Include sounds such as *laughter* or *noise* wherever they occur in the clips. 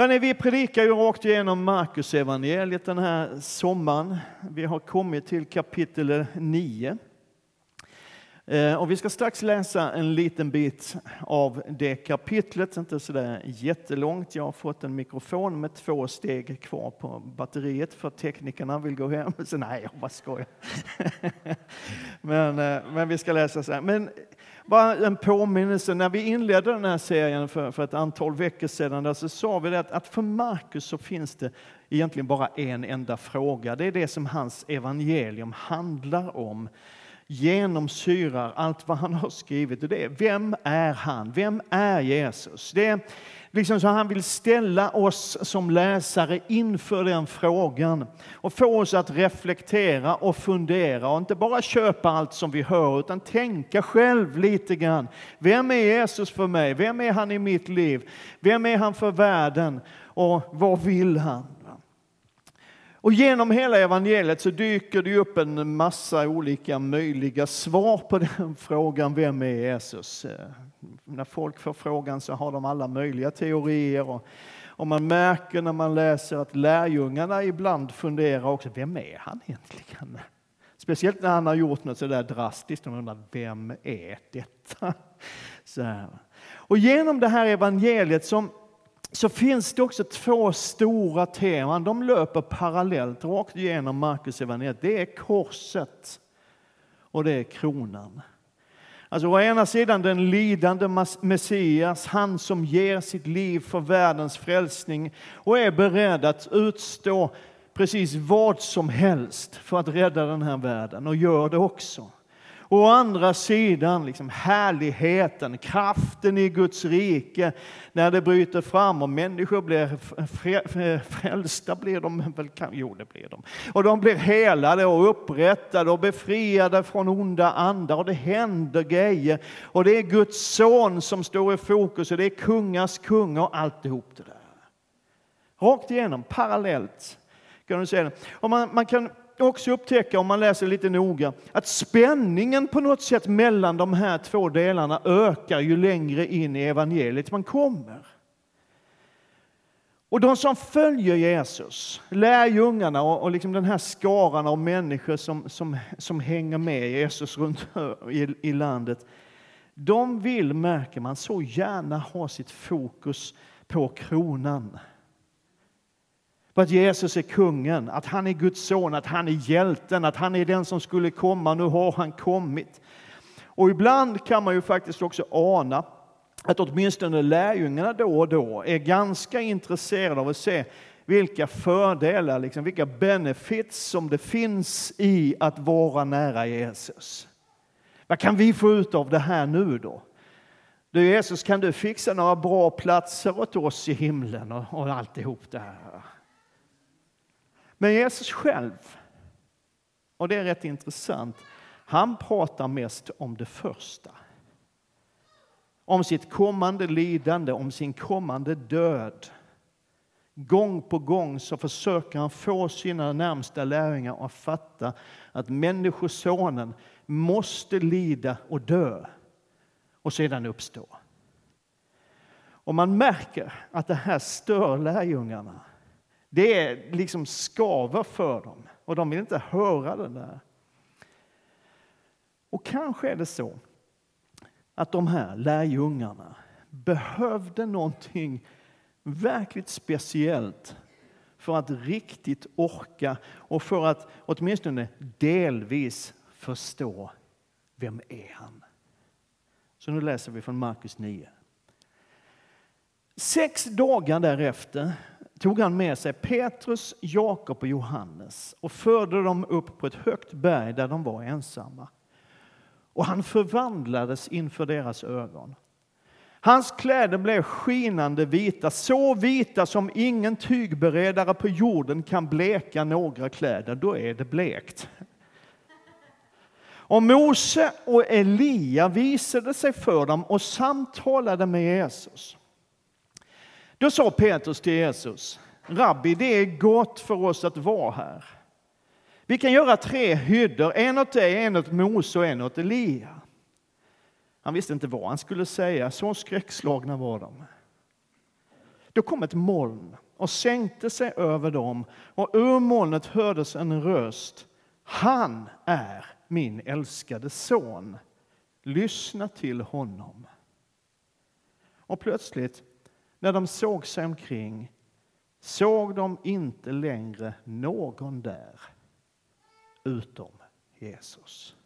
Hörrni, vi predikar ju rakt igenom Marcus evangeliet den här sommaren. Vi har kommit till kapitel 9. Eh, och vi ska strax läsa en liten bit av det kapitlet, inte sådär jättelångt. Jag har fått en mikrofon med två steg kvar på batteriet för teknikerna vill gå hem. *laughs* Så nej, jag bara skojar. *laughs* men, eh, men vi ska läsa så här. Men bara en påminnelse, när vi inledde den här serien för, för ett antal veckor sedan, där så sa vi att, att för Markus så finns det egentligen bara en enda fråga. Det är det som hans evangelium handlar om genomsyrar allt vad han har skrivit. Och det är, vem är han? Vem är Jesus? Det är liksom så han vill ställa oss som läsare inför den frågan och få oss att reflektera och fundera och inte bara köpa allt som vi hör utan tänka själv lite grann. Vem är Jesus för mig? Vem är han i mitt liv? Vem är han för världen? Och vad vill han? Och genom hela evangeliet så dyker det upp en massa olika möjliga svar på den frågan, vem är Jesus? När folk får frågan så har de alla möjliga teorier. Och, och man märker när man läser att lärjungarna ibland funderar också, vem är han egentligen? Speciellt när han har gjort något sådär drastiskt, de undrar, vem är detta? *laughs* Så Och genom det här evangeliet som så finns det också två stora teman. De löper parallellt rakt igenom Markus evangeliet. Det är korset och det är kronan. Alltså å ena sidan den lidande Messias, han som ger sitt liv för världens frälsning och är beredd att utstå precis vad som helst för att rädda den här världen och gör det också. Och å andra sidan liksom härligheten, kraften i Guds rike när det bryter fram och människor blir frälsta, blir de väl, jo det blir de. Och de blir helade och upprättade och befriade från onda andar och det händer grejer. Och det är Guds son som står i fokus och det är kungars kung och alltihop det där. Rakt igenom, parallellt. Kan du säga. Och man, man kan också upptäcka, om man läser lite noga, att spänningen på något sätt mellan de här två delarna ökar ju längre in i evangeliet man kommer. Och de som följer Jesus, lärjungarna och, och liksom den här skaran av människor som, som, som hänger med Jesus runt i, i landet, de vill, märker man, så gärna ha sitt fokus på kronan på att Jesus är kungen, att han är Guds son, att han är hjälten, att han är den som skulle komma. Nu har han kommit. Och ibland kan man ju faktiskt också ana att åtminstone lärjungarna då och då är ganska intresserade av att se vilka fördelar, liksom, vilka benefits som det finns i att vara nära Jesus. Vad kan vi få ut av det här nu då? Du Jesus, kan du fixa några bra platser åt oss i himlen och, och alltihop det här? Men Jesus själv, och det är rätt intressant, han pratar mest om det första. Om sitt kommande lidande, om sin kommande död. Gång på gång så försöker han få sina närmsta lärjungar att fatta att Människosonen måste lida och dö och sedan uppstå. Och man märker att det här stör lärjungarna. Det är liksom skaver för dem och de vill inte höra det där. Och kanske är det så att de här lärjungarna behövde någonting verkligt speciellt för att riktigt orka och för att åtminstone delvis förstå vem är han. Så nu läser vi från Markus 9. Sex dagar därefter tog han med sig Petrus, Jakob och Johannes och förde dem upp på ett högt berg där de var ensamma. Och han förvandlades inför deras ögon. Hans kläder blev skinande vita, så vita som ingen tygberedare på jorden kan bleka några kläder. Då är det blekt. Och Mose och Elia visade sig för dem och samtalade med Jesus. Då sa Petrus till Jesus, Rabbi, det är gott för oss att vara här. Vi kan göra tre hyddor, en åt dig, en åt Mose och en åt Elia. Han visste inte vad han skulle säga, så skräckslagna var de. Då kom ett moln och sänkte sig över dem och ur molnet hördes en röst. Han är min älskade son. Lyssna till honom. Och plötsligt, när de såg sig omkring, såg de inte längre någon där utom Jesus.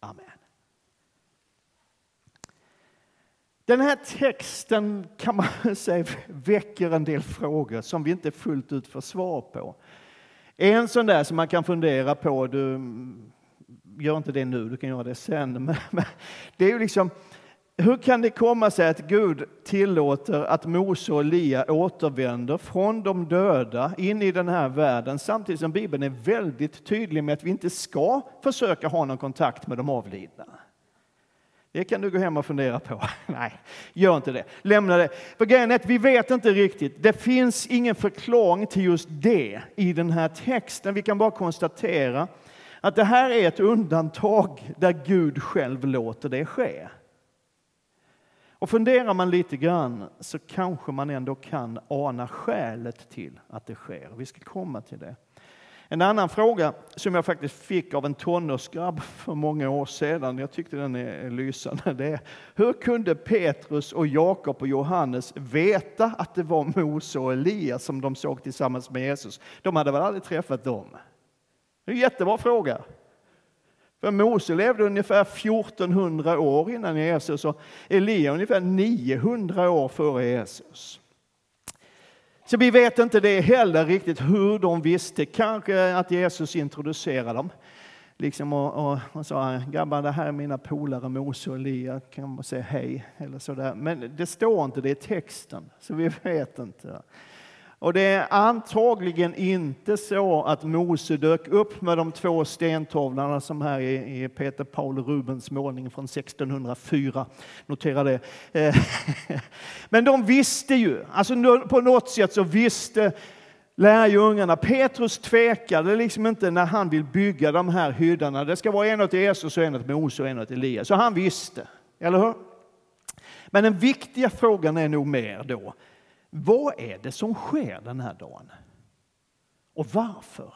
Amen. Den här texten kan man *laughs* säga väcker en del frågor som vi inte fullt ut får svar på. En sån där som man kan fundera på, du mm, gör inte det nu, du kan göra det sen. *laughs* Men, det är ju liksom, hur kan det komma sig att Gud tillåter att Mose och Elia återvänder från de döda in i den här världen samtidigt som Bibeln är väldigt tydlig med att vi inte ska försöka ha någon kontakt med de avlidna? Det kan du gå hem och fundera på. *laughs* Nej, gör inte det. Lämna det. För grejen är att vi vet inte riktigt. Det finns ingen förklaring till just det i den här texten. Vi kan bara konstatera att det här är ett undantag där Gud själv låter det ske. Och funderar man lite grann så kanske man ändå kan ana skälet till att det sker. Vi ska komma till det. En annan fråga som jag faktiskt fick av en tonårsgrabb för många år sedan, jag tyckte den är lysande, det är hur kunde Petrus och Jakob och Johannes veta att det var Mose och Elias som de såg tillsammans med Jesus? De hade väl aldrig träffat dem? Det är en jättebra fråga. För Mose levde ungefär 1400 år innan Jesus och Elia ungefär 900 år före Jesus. Så vi vet inte det heller riktigt hur de visste. Kanske att Jesus introducerade dem. Liksom och, och, och sa, grabbar det här är mina polare Mose och Elia, kan man säga hej eller sådär. Men det står inte det i texten, så vi *laughs* vet inte. Och det är antagligen inte så att Mose dök upp med de två stentavlorna som här är i Peter Paul Rubens målning från 1604. Notera det. Eh, *laughs* men de visste ju, alltså på något sätt så visste lärjungarna. Petrus tvekade liksom inte när han vill bygga de här hyddarna. Det ska vara en åt Jesus och en åt Mose och en åt Elias. Så han visste, eller hur? Men den viktiga frågan är nog mer då, vad är det som sker den här dagen? Och varför?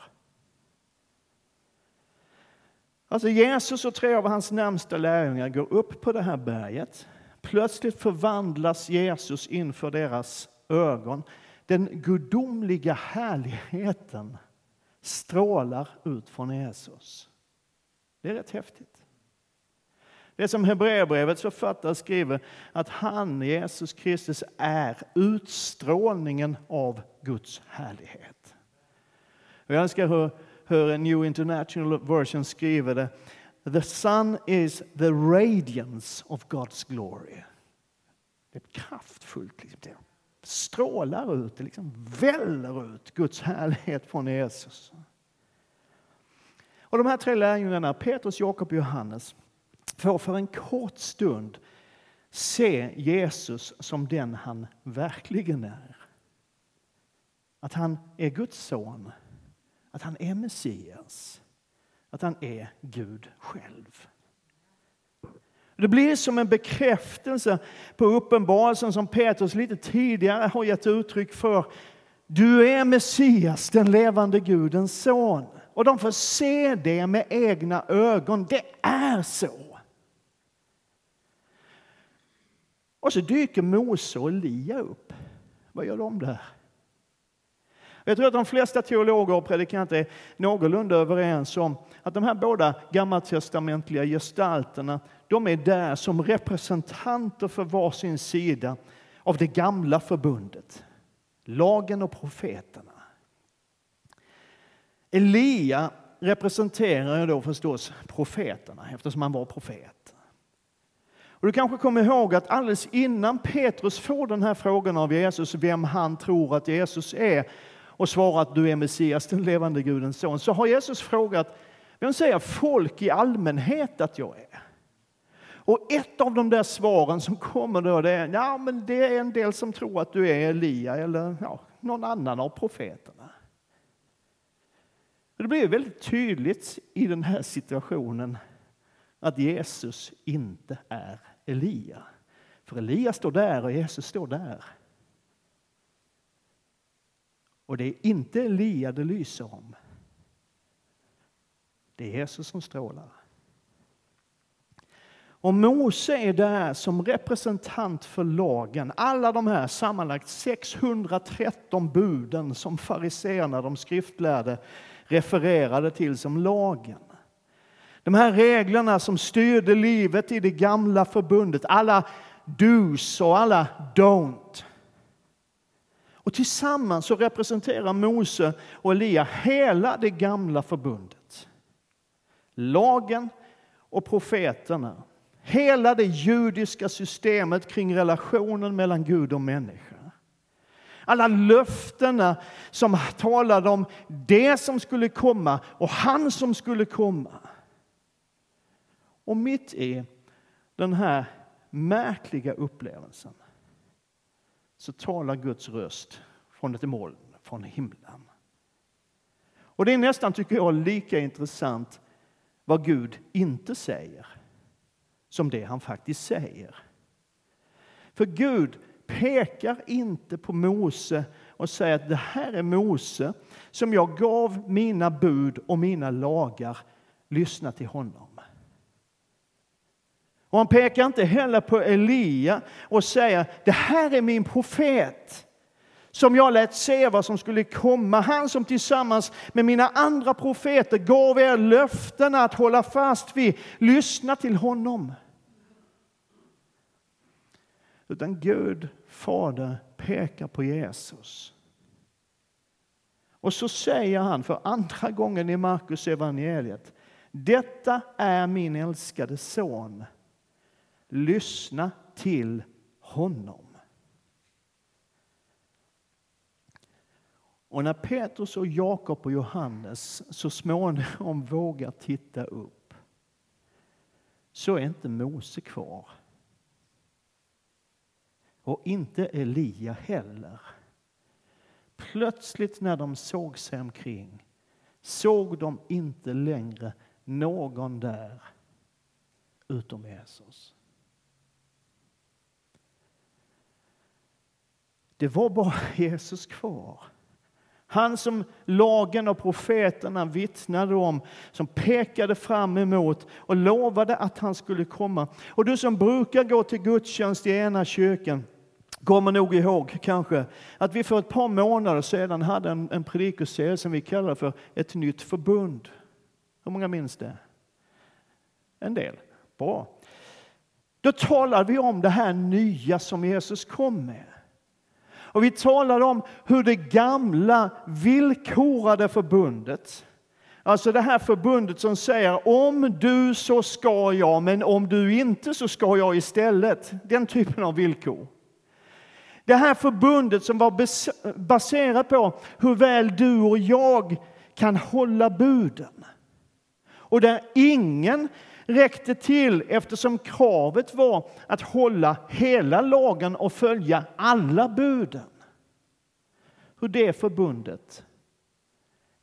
Alltså Jesus och tre av hans närmsta lärjungar går upp på det här berget. Plötsligt förvandlas Jesus inför deras ögon. Den gudomliga härligheten strålar ut från Jesus. Det är rätt häftigt. Det som Hebreerbrevets författare skriver, att han, Jesus Kristus, är utstrålningen av Guds härlighet. jag älskar hur, hur New International Version skriver det. The sun is the radiance of God's glory. Det är kraftfullt. Liksom. Det strålar ut, det liksom väller ut Guds härlighet från Jesus. Och de här tre lärjungarna, Petrus, Jakob och Johannes, får för en kort stund se Jesus som den han verkligen är. Att han är Guds son, att han är Messias, att han är Gud själv. Det blir som en bekräftelse på uppenbarelsen som Petrus lite tidigare har gett uttryck för. Du är Messias, den levande Gudens son. Och de får se det med egna ögon. Det är så. Och så dyker Mose och Elia upp. Vad gör de där? Jag tror att de flesta teologer och predikanter är någorlunda överens om att de här båda gammaltestamentliga gestalterna, de är där som representanter för varsin sida av det gamla förbundet. Lagen och profeterna. Elia representerar då förstås profeterna eftersom han var profet. Och du kanske kommer ihåg att alldeles innan Petrus får den här frågan av Jesus, vem han tror att Jesus är, och svarar att du är Messias, den levande Gudens son, så har Jesus frågat, vem säger folk i allmänhet att jag är? Och ett av de där svaren som kommer då, det är, ja men det är en del som tror att du är Elia eller ja, någon annan av profeterna. Det blir väldigt tydligt i den här situationen att Jesus inte är Elia. För Elia står där och Jesus står där. Och det är inte Elia det lyser om. Det är Jesus som strålar. Och Mose är där som representant för lagen. Alla de här sammanlagt 613 buden som fariseerna, de skriftlärde, refererade till som lagen. De här reglerna som styrde livet i det gamla förbundet, alla dos och alla don't. Och tillsammans så representerar Mose och Elia hela det gamla förbundet. Lagen och profeterna. Hela det judiska systemet kring relationen mellan Gud och människa. Alla löftena som talade om det som skulle komma och han som skulle komma. Och mitt i den här märkliga upplevelsen så talar Guds röst från ett moln, från himlen. Och det är nästan, tycker jag, lika intressant vad Gud inte säger som det han faktiskt säger. För Gud pekar inte på Mose och säger att det här är Mose som jag gav mina bud och mina lagar. Lyssna till honom. Och han pekar inte heller på Elia och säger det här är min profet som jag lät se vad som skulle komma. Han som tillsammans med mina andra profeter gav er löftena att hålla fast vid. Lyssna till honom. Utan Gud, Fader, pekar på Jesus. Och så säger han för andra gången i Markus evangeliet. Detta är min älskade son Lyssna till honom. Och när Petrus och Jakob och Johannes så småningom *laughs* vågar titta upp så är inte Mose kvar. Och inte Elia heller. Plötsligt när de såg sig omkring såg de inte längre någon där utom Jesus. Det var bara *laughs* Jesus kvar. Han som lagen och profeterna vittnade om, som pekade fram emot och lovade att han skulle komma. Och du som brukar gå till gudstjänst i ena kyrkan kommer nog ihåg kanske att vi för ett par månader sedan hade en, en predikoserie som vi kallar för Ett nytt förbund. Hur många minns det? En del. Bra. Då talade vi om det här nya som Jesus kom med. Och vi talade om hur det gamla villkorade förbundet, alltså det här förbundet som säger om du så ska jag, men om du inte så ska jag istället. Den typen av villkor. Det här förbundet som var baserat på hur väl du och jag kan hålla buden. Och där ingen räckte till eftersom kravet var att hålla hela lagen och följa alla buden. Hur det förbundet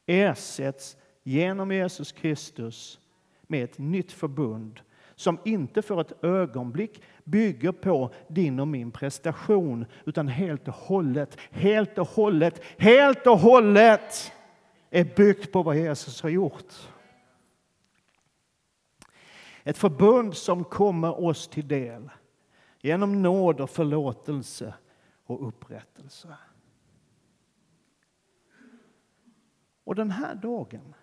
ersätts genom Jesus Kristus med ett nytt förbund som inte för ett ögonblick bygger på din och min prestation utan helt och hållet, helt och hållet, helt och hållet är byggt på vad Jesus har gjort. Ett förbund som kommer oss till del genom nåd och förlåtelse och upprättelse. Och den här dagen,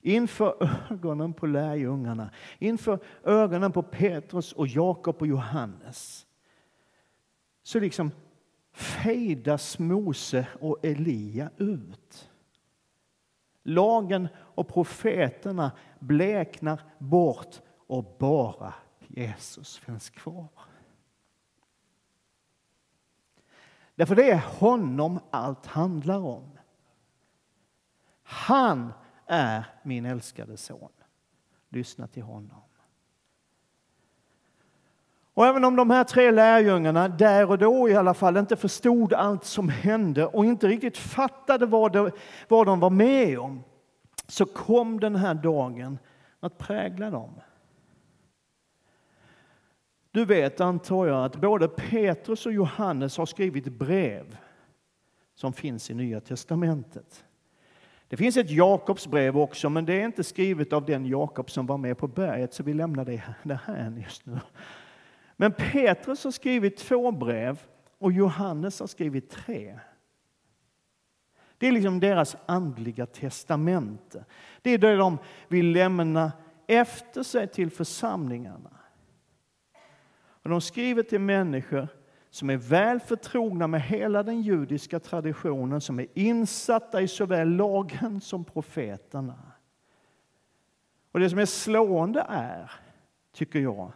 inför ögonen på lärjungarna, inför ögonen på Petrus och Jakob och Johannes, så liksom fejdas Mose och Elia ut. Lagen och profeterna bleknar bort och bara Jesus finns kvar. Därför det är honom allt handlar om. Han är min älskade son. Lyssna till honom. Och även om de här tre lärjungarna där och då i alla fall inte förstod allt som hände och inte riktigt fattade vad, det, vad de var med om så kom den här dagen att prägla dem. Du vet, antar jag, att både Petrus och Johannes har skrivit brev som finns i Nya testamentet. Det finns ett Jakobsbrev också, men det är inte skrivet av den Jakob som var med på berget, så vi lämnar det, här just nu. Men Petrus har skrivit två brev och Johannes har skrivit tre. Det är liksom deras andliga testamente. Det är det de vill lämna efter sig till församlingarna. Och de skriver till människor som är väl förtrogna med hela den judiska traditionen, som är insatta i såväl lagen som profeterna. Och det som är slående är, tycker jag,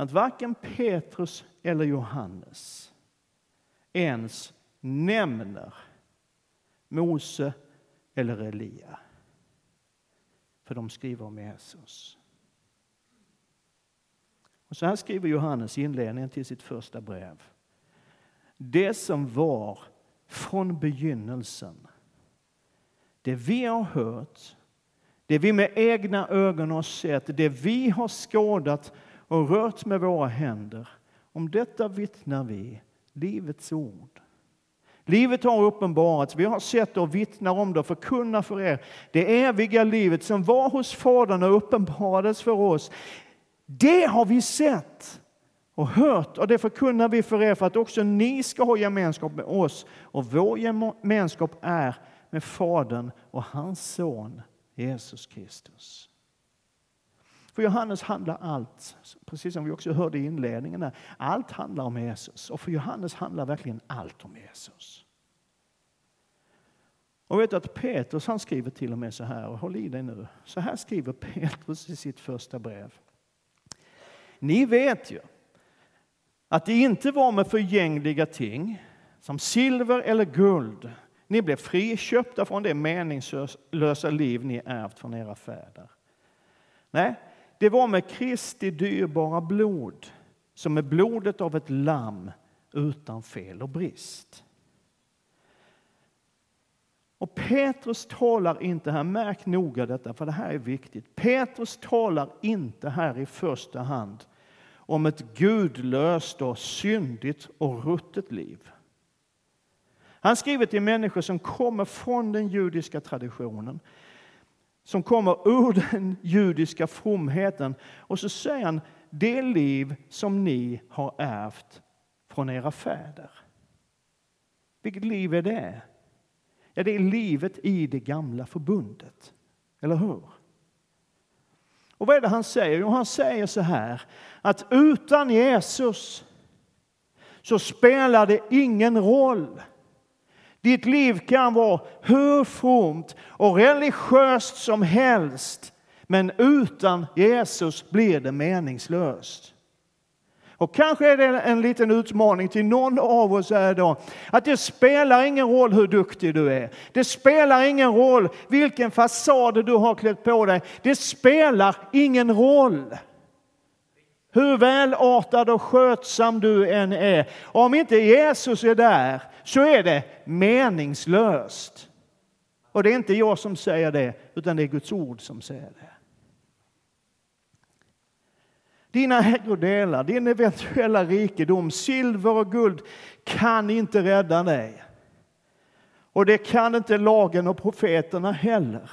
att varken Petrus eller Johannes ens nämner Mose eller Elia. För de skriver om Jesus. Och så här skriver Johannes i inledningen till sitt första brev. Det som var från begynnelsen, det vi har hört, det vi med egna ögon har sett, det vi har skådat och rört med våra händer. Om detta vittnar vi, Livets ord. Livet har uppenbarats, vi har sett och vittnar om det och förkunnar för er det eviga livet som var hos Fadern och uppenbarades för oss. Det har vi sett och hört och det förkunnar vi för er för att också ni ska ha gemenskap med oss. Och vår gemenskap är med Fadern och hans son Jesus Kristus. För Johannes handlar allt, precis som vi också hörde i inledningen, allt handlar om Jesus. Och för Johannes handlar verkligen allt om Jesus. Och vet du att Petrus han skriver till och med så här, och håll i dig nu. Så här skriver Petrus i sitt första brev. Ni vet ju att det inte var med förgängliga ting som silver eller guld ni blev friköpta från det meningslösa liv ni ärvt från era fäder. Nej, det var med Kristi dyrbara blod, som är blodet av ett lamm utan fel och brist. Och Petrus talar inte här, märk noga detta för det här är viktigt. Petrus talar inte här i första hand om ett gudlöst och syndigt och ruttet liv. Han skriver till människor som kommer från den judiska traditionen, som kommer ur den judiska fromheten. Och så säger han, det liv som ni har ärvt från era fäder. Vilket liv är det? Ja, det är livet i det gamla förbundet. Eller hur? Och vad är det han säger? Jo, han säger så här att utan Jesus så spelar det ingen roll ditt liv kan vara hur fromt och religiöst som helst, men utan Jesus blir det meningslöst. Och kanske är det en liten utmaning till någon av oss här idag. Att det spelar ingen roll hur duktig du är. Det spelar ingen roll vilken fasad du har klätt på dig. Det spelar ingen roll. Hur välartad och skötsam du än är. Om inte Jesus är där så är det meningslöst. Och det är inte jag som säger det, utan det är Guds ord som säger det. Dina ägodelar, din eventuella rikedom, silver och guld kan inte rädda dig. Och det kan inte lagen och profeterna heller.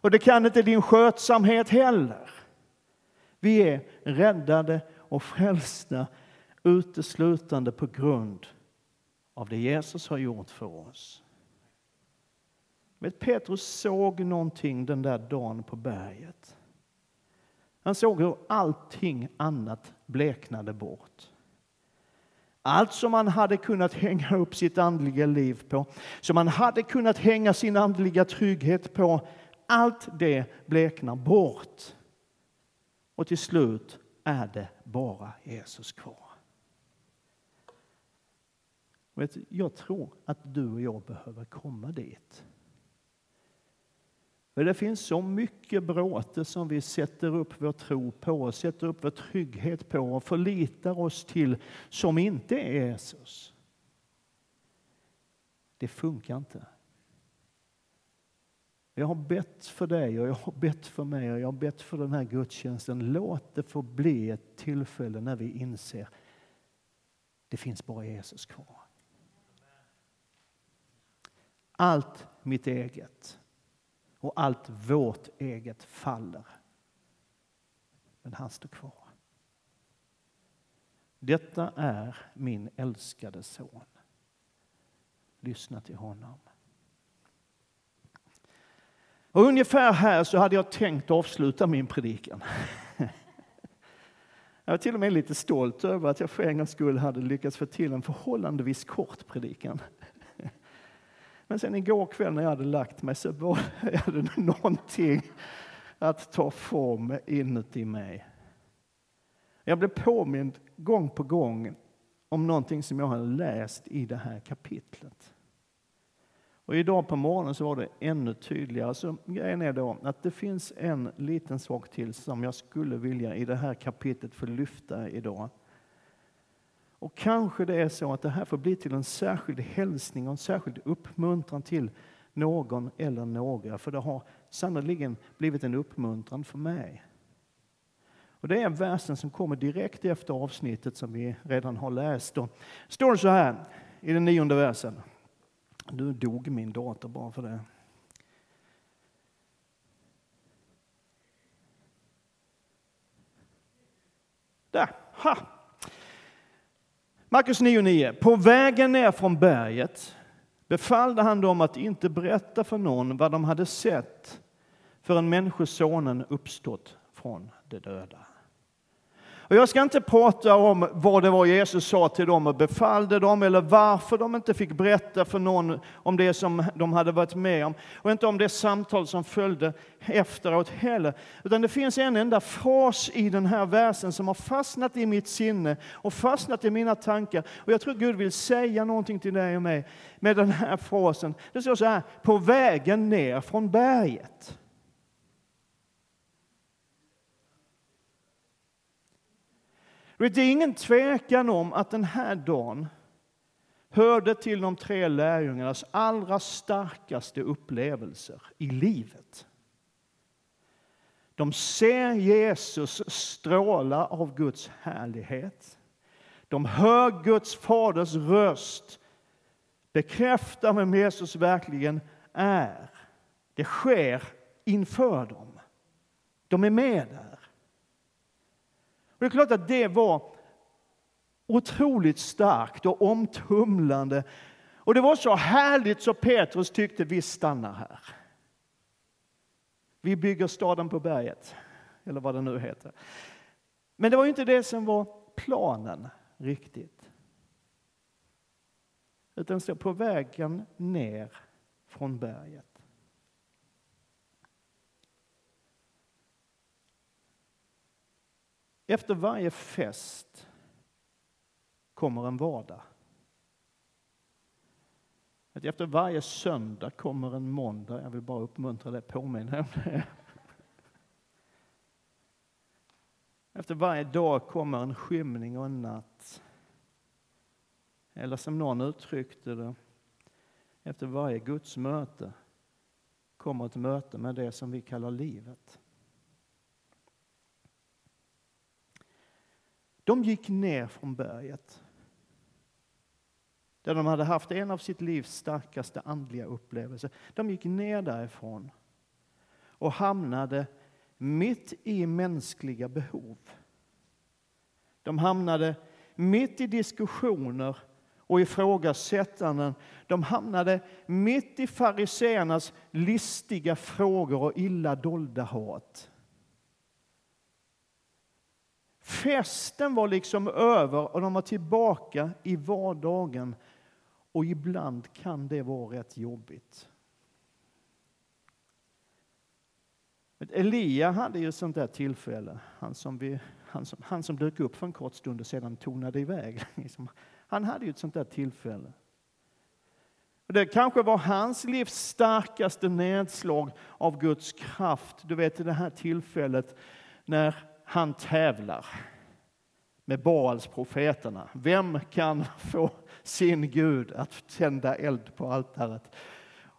Och det kan inte din skötsamhet heller. Vi är räddade och frälsta uteslutande på grund av det Jesus har gjort för oss. Men Petrus såg någonting den där dagen på berget. Han såg hur allting annat bleknade bort. Allt som man hade kunnat hänga upp sitt andliga liv på, som man hade kunnat hänga sin andliga trygghet på, allt det bleknar bort. Och till slut är det bara Jesus kvar. Vet, jag tror att du och jag behöver komma dit. För det finns så mycket bråte som vi sätter upp vår tro på, sätter upp vår trygghet på och förlitar oss till som inte är Jesus. Det funkar inte. Jag har bett för dig och jag har bett för mig och jag har bett för den här gudstjänsten. Låt det få bli ett tillfälle när vi inser det finns bara Jesus kvar. allt mitt eget och allt vårt eget faller. Men han står kvar. Detta är min älskade son. Lyssna till honom. Och ungefär här så hade jag tänkt avsluta min predikan. *laughs* Jag var till och med lite stolt över att jag för en gångs skull hade lyckats få till en förhållandevis kort predikan. *laughs* Men sen igår kväll när jag hade lagt mig så började *laughs* det någonting att ta form inuti mig. Jag blev påmind gång på gång om någonting som jag har läst i det här kapitlet. Och idag på morgonen så var det ännu tydligare. Så grejen är då att det finns en liten sak till som jag skulle vilja i det här kapitlet få lyfta idag. Och kanske det är så att det här får bli till en särskild hälsning och en särskild uppmuntran till någon eller några. För det har sannoliken blivit en uppmuntran för mig. Och Det är versen som kommer direkt efter avsnittet som vi redan har läst. Då står det så här i den nionde versen. Nu dog min dator bara för det. Där, ha! Markus 9.9. På vägen ner från berget befallde han dem att inte berätta för någon vad de hade sett förrän Människosonen uppstått från de döda. Och jag ska inte prata om vad det var Jesus sa till dem och befallde dem eller varför de inte fick berätta för någon om det som de hade varit med om och inte om det samtal som följde efteråt heller. Utan det finns en enda fras i den här versen som har fastnat i mitt sinne och fastnat i mina tankar. Och jag tror Gud vill säga någonting till dig och mig med den här frasen. Det står så här, på vägen ner från berget. Det är ingen tvekan om att den här dagen hörde till de tre lärjungarnas allra starkaste upplevelser i livet. De ser Jesus stråla av Guds härlighet. De hör Guds faders röst bekräfta vem Jesus verkligen är. Det sker inför dem. De är med där. Och det är klart att det var otroligt starkt och omtumlande. Och det var så härligt så Petrus tyckte vi stannar här. Vi bygger staden på berget, eller vad det nu heter. Men det var inte det som var planen riktigt. Utan så på vägen ner från berget. Efter varje fest kommer en vardag. efter varje söndag kommer en måndag. Jag vill bara uppmuntra dig, påminna om det. Efter varje dag kommer en skymning och en natt. Eller som någon uttryckte det, efter varje Guds möte kommer ett möte med det som vi kallar livet. De gick ner från berget där de hade haft en av sitt livs starkaste andliga upplevelser. De gick ner därifrån och hamnade mitt i mänskliga behov. De hamnade mitt i diskussioner och ifrågasättanden. De hamnade mitt i fariseernas listiga frågor och illa dolda hat. Festen var liksom över och de var tillbaka i vardagen. Och ibland kan det vara rätt jobbigt. Elia hade ju ett sånt där tillfälle, han som, vi, han, som, han som dök upp för en kort stund och sedan tonade iväg. *laughs* Liksom. Han hade ju ett sånt där tillfälle. Det kanske var hans livs starkaste nedslag av Guds kraft. Du vet, det här tillfället när han tävlar med Baals profeterna. Vem kan få sin Gud att tända eld på altaret?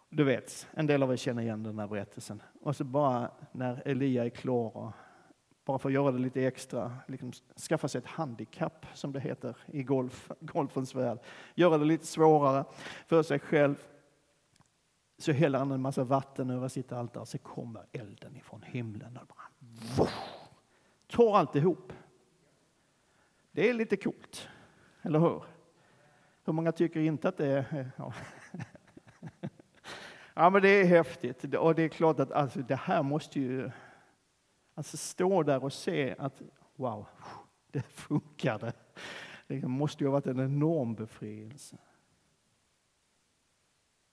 Du vet, en del av er känner igen den här berättelsen. Och så bara när Elia är klar och bara för att göra det lite extra, liksom skaffa sig ett handikapp som det heter i golf, golfens värld. Göra det lite svårare för sig själv. Så häller han en massa vatten över sitt altare, så kommer elden ifrån himlen och bara tar alltihop. Det är lite coolt, eller hur? Hur många tycker inte att det är... *laughs* Ja. ja, men det är häftigt. Och det är klart att alltså, det här måste ju... Alltså stå där och se att wow, det funkade. Det måste ju ha varit en enorm befrielse.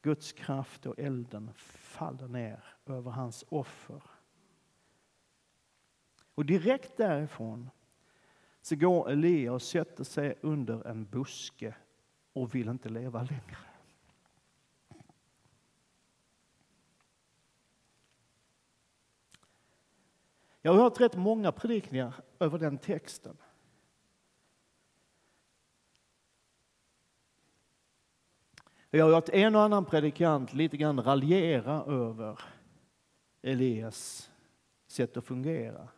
Guds kraft och elden faller ner över hans offer. Och direkt därifrån så går Elia och sätter sig under en buske och vill inte leva längre. Jag har hört rätt många predikningar över den texten. Jag har hört en och annan predikant lite grann raljera över Elias sätt att fungera.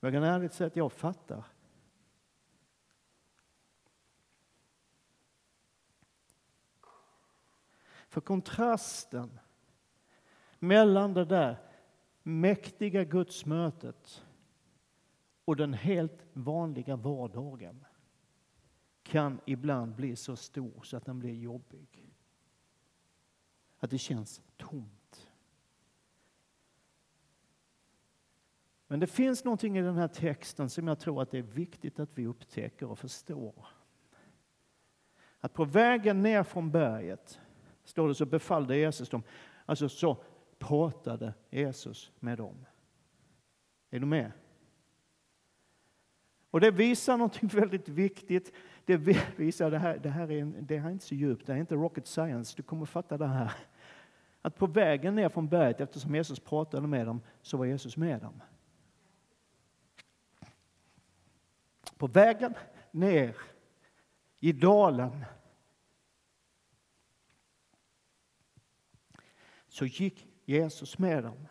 Men jag kan ärligt säga att jag fattar. För kontrasten mellan det där mäktiga gudsmötet och den helt vanliga vardagen kan ibland bli så stor så att den blir jobbig. Att det känns tomt. Men det finns någonting i den här texten som jag tror att det är viktigt att vi upptäcker och förstår. Att på vägen ner från berget, står det så befallde Jesus dem, alltså så pratade Jesus med dem. Är du med? Och det visar någonting *laughs* väldigt viktigt. Det visar det här, det här, är, en, det här är inte så djupt, det är inte rocket science. Du kommer fatta det här. Att på vägen ner från berget, eftersom Jesus pratade med dem, så var Jesus med dem. På vägen ner i dalen så gick Jesus med dem.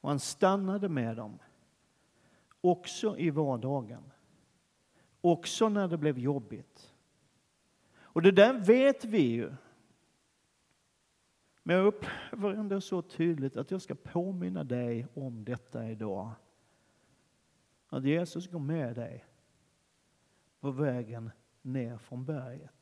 Och han stannade med dem, också i vardagen. Också när det blev jobbigt. Och det där vet vi ju. Men jag upplever ändå så tydligt att jag ska påminna dig om detta idag. Att Jesus går med dig på vägen ner från berget.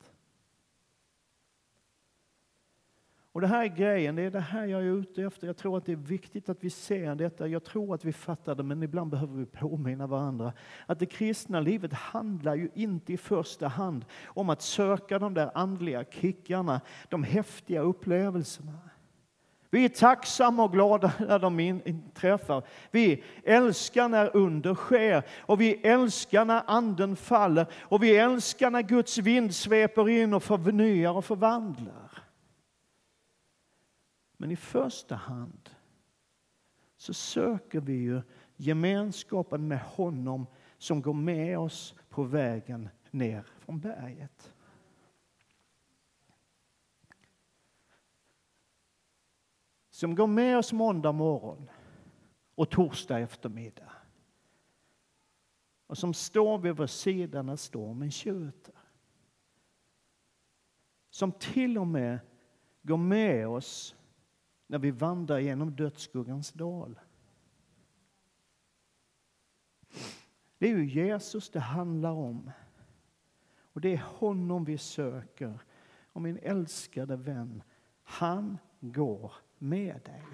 Och det här är grejen, det är det här jag är ute efter. Jag tror att det är viktigt att vi ser detta. Jag tror att vi fattar det, men ibland behöver vi påminna varandra. Att det kristna livet handlar ju inte i första hand om att söka de där andliga kickarna, de häftiga upplevelserna. Vi är tacksamma och glada när de inträffar. Vi älskar när under sker och vi älskar när anden faller och vi älskar när Guds vind sveper in och förnyar och förvandlar. Men i första hand så söker vi ju gemenskapen med honom som går med oss på vägen ner från berget. Som går med oss måndag morgon och torsdag eftermiddag. Och som står vid vår sida när stormen tjuter. Som till och med går med oss när vi vandrar genom dödsskuggans dal. Det är ju Jesus det handlar om. Och det är honom vi söker. Och min älskade vän, han går med dig.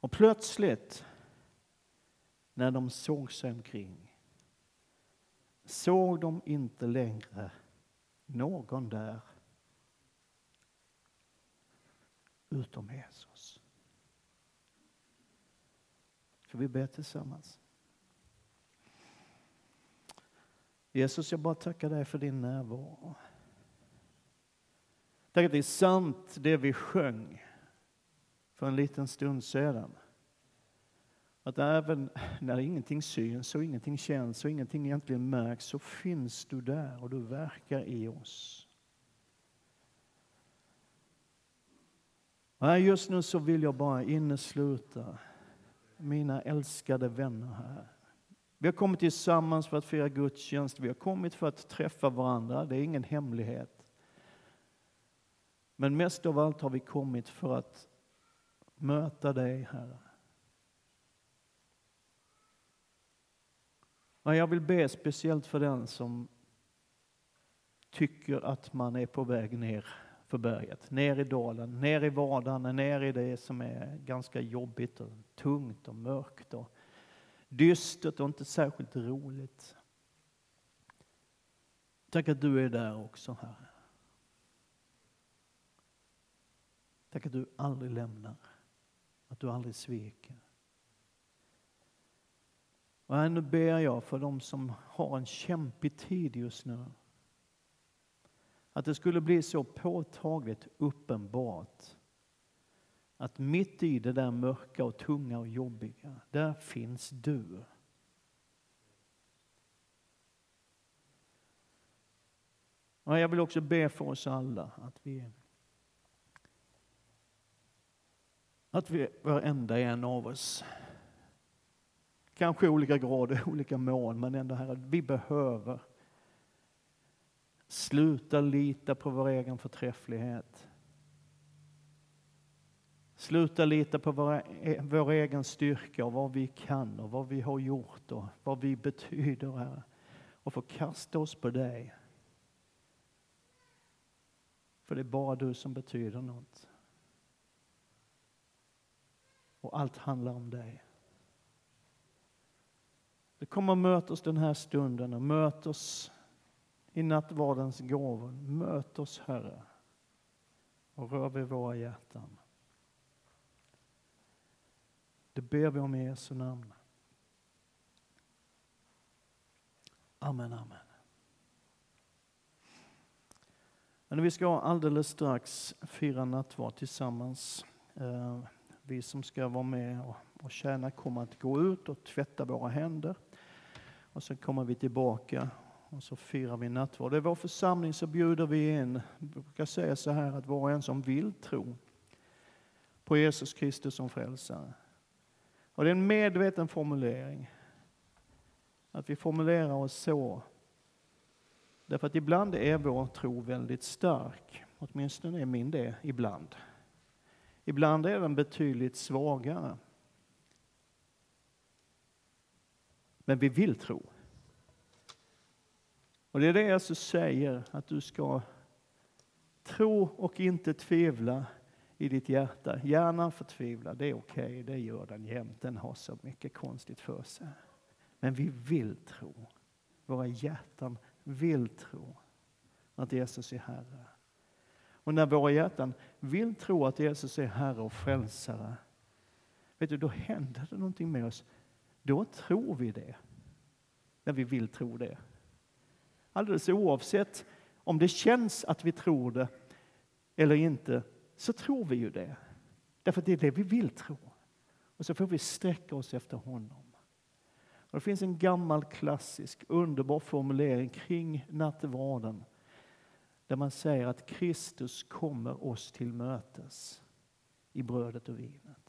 Och plötsligt, när de såg sig omkring, såg de inte längre någon där utom Jesus. Ska vi be tillsammans? Jesus, jag bara tackar dig för din närvaro. Tack att det är sant det vi sjöng för en liten stund sedan. Att även när ingenting syns och ingenting känns och ingenting egentligen märks så finns du där och du verkar i oss. Och just nu så vill jag bara innesluta mina älskade vänner här Vi har kommit tillsammans för att fira gudstjänst, vi har kommit för att träffa varandra, det är ingen hemlighet. Men mest av allt har vi kommit för att möta dig, Herre. Men jag vill be speciellt för den som tycker att man är på väg ner för berget, ner i dalen, ner i vardagen, ner i det som är ganska jobbigt och tungt och mörkt och dystert och inte särskilt roligt. Tack att du är där också, Herre. Tack att du aldrig lämnar, att du aldrig sviker. Och nu ber jag för dem som har en kämpig tid just nu. Att det skulle bli så påtagligt uppenbart att mitt i det där mörka och tunga och jobbiga, där finns du. Och jag vill också be för oss alla att vi att vi, varenda en av oss, kanske olika grader, *laughs* olika mål, men ändå Herre, vi behöver sluta lita på vår egen förträfflighet. Sluta lita på våra, e-, vår egen styrka och vad vi kan och vad vi har gjort och vad vi betyder, Herre. Och få kasta oss på dig. För det är bara du som betyder något. Och allt handlar om dig. Så kom och möt oss den här stunden och möt oss i nattvardens gåvor. Möt oss, Herre, och rör vid våra hjärtan. Det ber vi om i Jesu namn. Amen, amen. Men vi ska alldeles strax fira nattvard tillsammans. Eh, vi som ska vara med och tjäna kommer att gå ut och tvätta våra händer. Och så kommer vi tillbaka och så firar vi nattvard. I vår församling så bjuder vi in, jag brukar säga så här att var och en som vill tro på Jesus Kristus som frälsare. Och det är en medveten formulering. Att vi formulerar oss så. Därför att ibland är vår tro väldigt stark. Åtminstone är min det ibland. Ibland är den betydligt svagare. Men vi vill tro. Och det är det Jesus säger, att du ska tro och inte tvivla i ditt hjärta. Hjärnan förtvivlar, det är okej, okay, det gör den jämt. Den har så mycket konstigt för sig. Men vi vill tro. Våra hjärtan vill tro att Jesus är Herre. Och när våra hjärtan vill tro att Jesus är Herre och Frälsare, vet du, då händer det någonting med oss. Då tror vi det. När vi vill tro det. Alldeles oavsett om det känns att vi tror det eller inte, så tror vi ju det. Därför att det är det vi vill tro. Och så får vi sträcka oss efter honom. Och det finns en gammal klassisk underbar formulering kring nattvarden där man säger att Kristus kommer oss till mötes i brödet och vinet.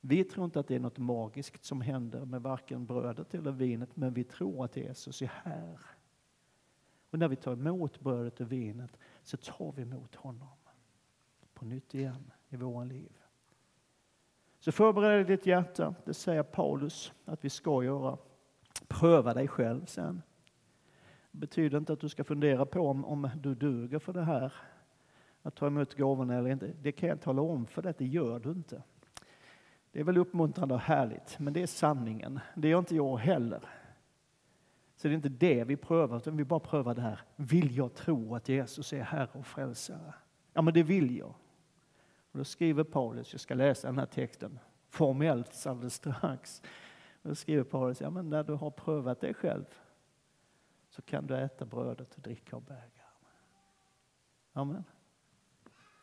Vi tror inte att det är något magiskt som händer med varken brödet eller vinet, men vi tror att Jesus är här. Och när vi tar emot brödet och vinet så tar vi emot honom på nytt igen i våra liv. Så förbered ditt hjärta, det säger Paulus att vi ska göra. Pröva dig själv sen. Det betyder inte att du ska fundera på om, om du duger för det här, att ta emot gåvorna eller inte. Det kan jag tala om för dig, att det gör du inte. Det är väl uppmuntrande och härligt, men det är sanningen. Det gör inte jag heller. Så det är inte det vi prövar, utan vi bara prövar det här. Vill jag tro att Jesus är Herre och Frälsare? Ja, men det vill jag. Och då skriver Paulus, jag ska läsa den här texten formellt alldeles strax. Då skriver Paulus, ja men när du har prövat dig själv så kan du äta brödet och dricka av bägaren. Amen.